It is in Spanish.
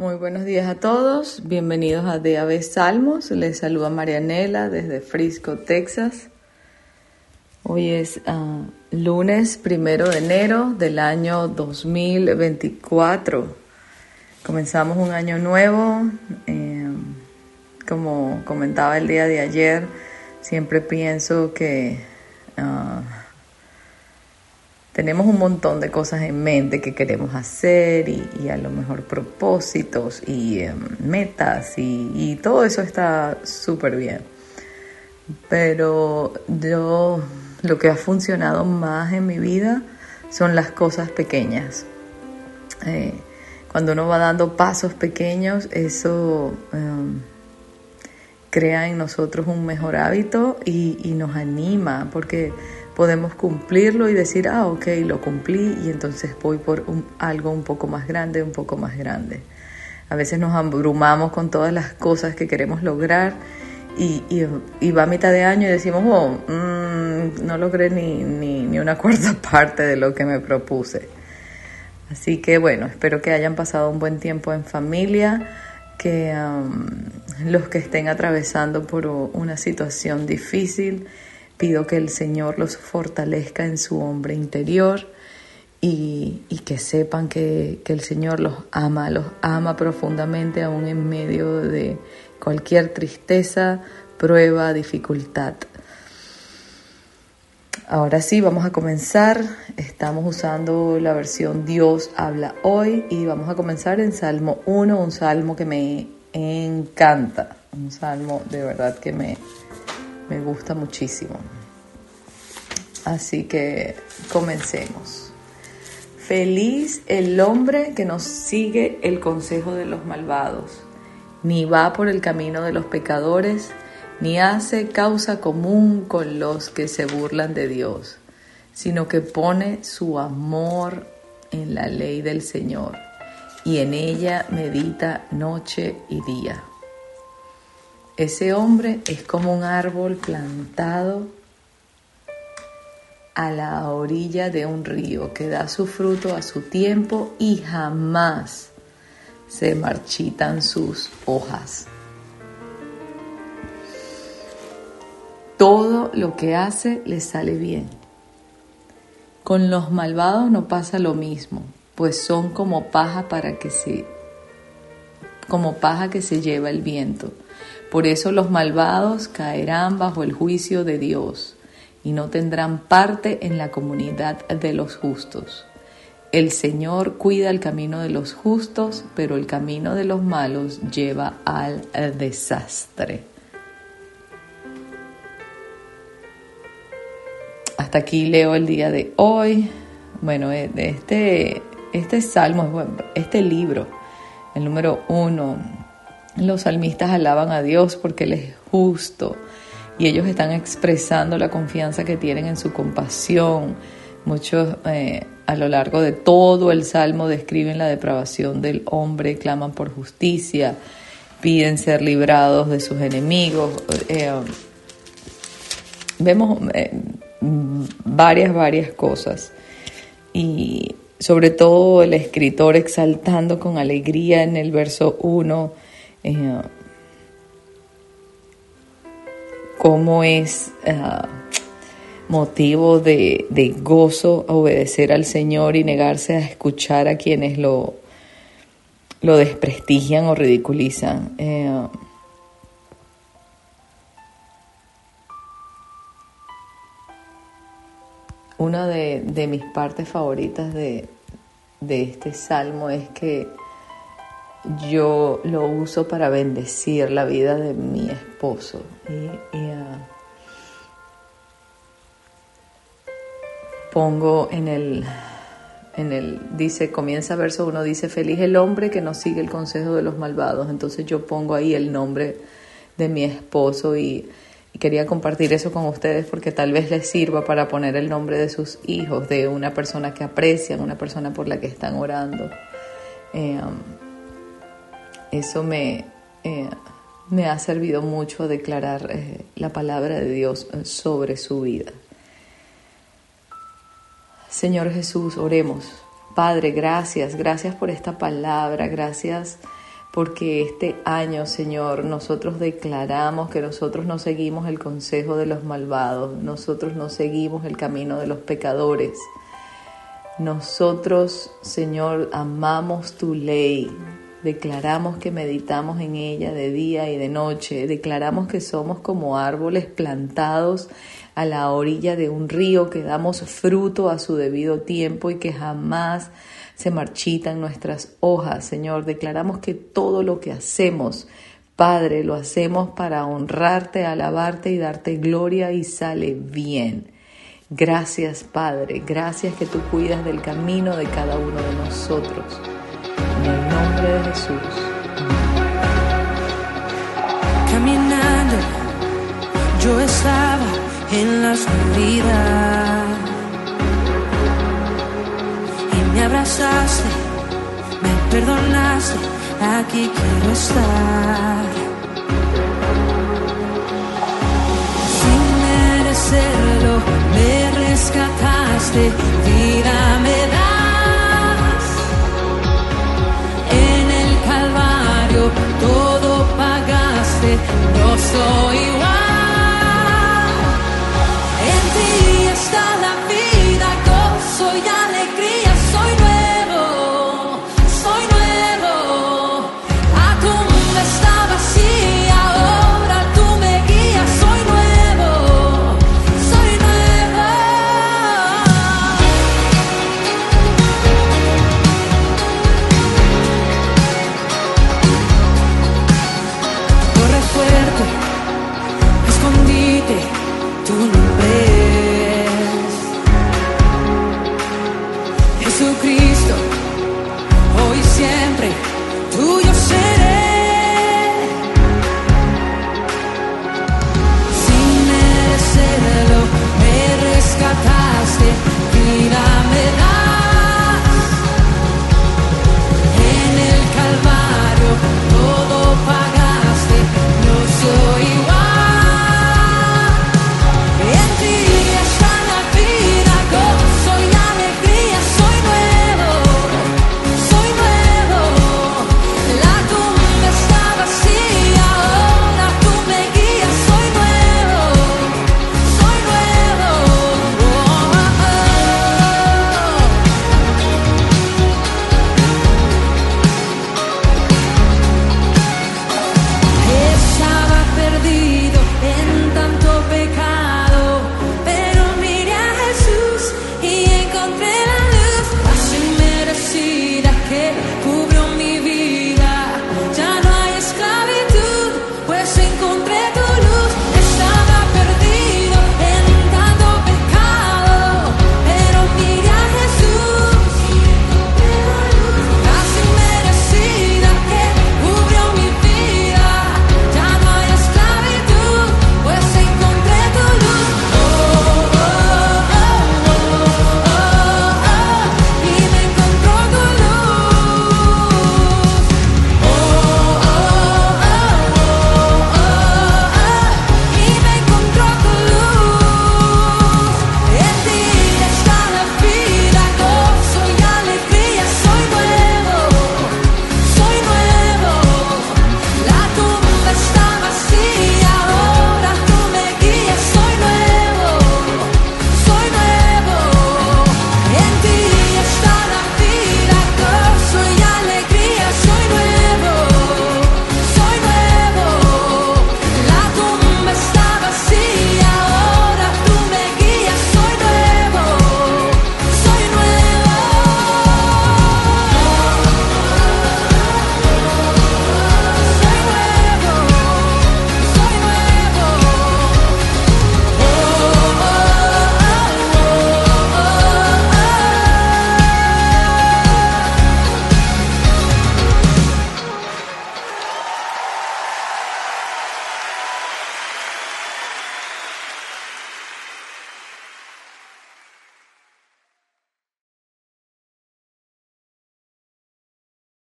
Muy buenos días a todos, bienvenidos a DAB Salmos, les saluda Marianela desde Frisco, Texas. Hoy es uh, lunes primero de enero del año 2024. Comenzamos un año nuevo, eh, como comentaba el día de ayer, siempre pienso que... Tenemos un montón de cosas en mente que queremos hacer y, a lo mejor propósitos y em, metas y, y, todo eso está súper bien. Pero yo lo que ha funcionado más en mi vida son las cosas pequeñas. Eh, cuando uno va dando pasos pequeños, eso em, crea en nosotros un mejor hábito y, y nos anima porque podemos cumplirlo y decir, ah, ok, lo cumplí y entonces voy por algo un poco más grande, un poco más grande. A veces nos abrumamos con todas las cosas que queremos lograr y, y, va a mitad de año y decimos, oh, mm, no logré ni, ni, ni, una cuarta parte de lo que me propuse. Así que bueno, espero que hayan pasado un buen tiempo en familia, que um, los que estén atravesando por una situación difícil, Pido que el Señor los fortalezca en su hombre interior y, que sepan que, que, el Señor los ama, los ama profundamente aún en medio de cualquier tristeza, prueba, dificultad. Ahora sí, vamos a comenzar. Estamos usando la versión Dios habla hoy y vamos a comenzar en Salmo 1, un salmo que me encanta, un salmo de verdad que me, me gusta muchísimo. Así que comencemos. Feliz el hombre que nos sigue el consejo de los malvados, ni va por el camino de los pecadores, ni hace causa común con los que se burlan de Dios, sino que pone su amor en la ley del Señor y en ella medita noche y día. Ese hombre es como un árbol plantado a la orilla de un río que da su fruto a su tiempo y jamás se marchitan sus hojas. Todo lo que hace le sale bien. Con los malvados no pasa lo mismo, pues son como paja para que se como paja que se lleva el viento. Por eso los malvados caerán bajo el juicio de Dios y no tendrán parte en la comunidad de los justos. El Señor cuida el camino de los justos, pero el camino de los malos lleva al desastre. Hasta aquí leo el día de hoy. Bueno, eh, este, este salmo, este libro, el número uno, los salmistas alaban a Dios porque Él es justo y ellos están expresando la confianza que tienen en su compasión. Muchos eh, a lo largo de todo el salmo describen la depravación del hombre, claman por justicia, piden ser librados de sus enemigos. Eh, vemos eh, varias, varias cosas. Y sobre todo el escritor exaltando con alegría en el verso 1 cómo es ah, motivo de, gozo obedecer al Señor y negarse a escuchar a quienes lo, lo desprestigian o ridiculizan. Eh, una de, mis partes favoritas de, este salmo es que yo lo uso para bendecir la vida de mi esposo. Y, ah, pongo en el, en el, dice, comienza verso uno, dice, feliz el hombre que no sigue el consejo de los malvados. Entonces yo pongo ahí el nombre de mi esposo y, quería compartir eso con ustedes porque tal vez les sirva para poner el nombre de sus hijos, de una persona que aprecian, una persona por la que están orando. Eh, um, eso me, eh, me ha servido mucho declarar eh, la palabra de Dios sobre su vida. Señor Jesús, oremos. Padre, gracias, gracias por esta palabra, gracias porque este año, Señor, nosotros declaramos que nosotros no seguimos el consejo de los malvados, nosotros no seguimos el camino de los pecadores. Nosotros, Señor, amamos tu ley, declaramos que meditamos en ella de día y de noche, declaramos que somos como árboles plantados a la orilla de un río que damos fruto a su debido tiempo y que jamás se marchitan nuestras hojas, Señor. Declaramos que todo lo que hacemos, Padre, lo hacemos para honrarte, alabarte y darte gloria y sale bien. Gracias, Padre. Gracias que tú cuidas del camino de cada uno de nosotros. En el nombre de Jesús. Caminando, yo estaba en la oscuridad me abrazaste, me perdonaste, aquí quiero estar. Sin merecerlo, me rescataste, vida me das. En el Calvario todo pagaste, no soy igual. something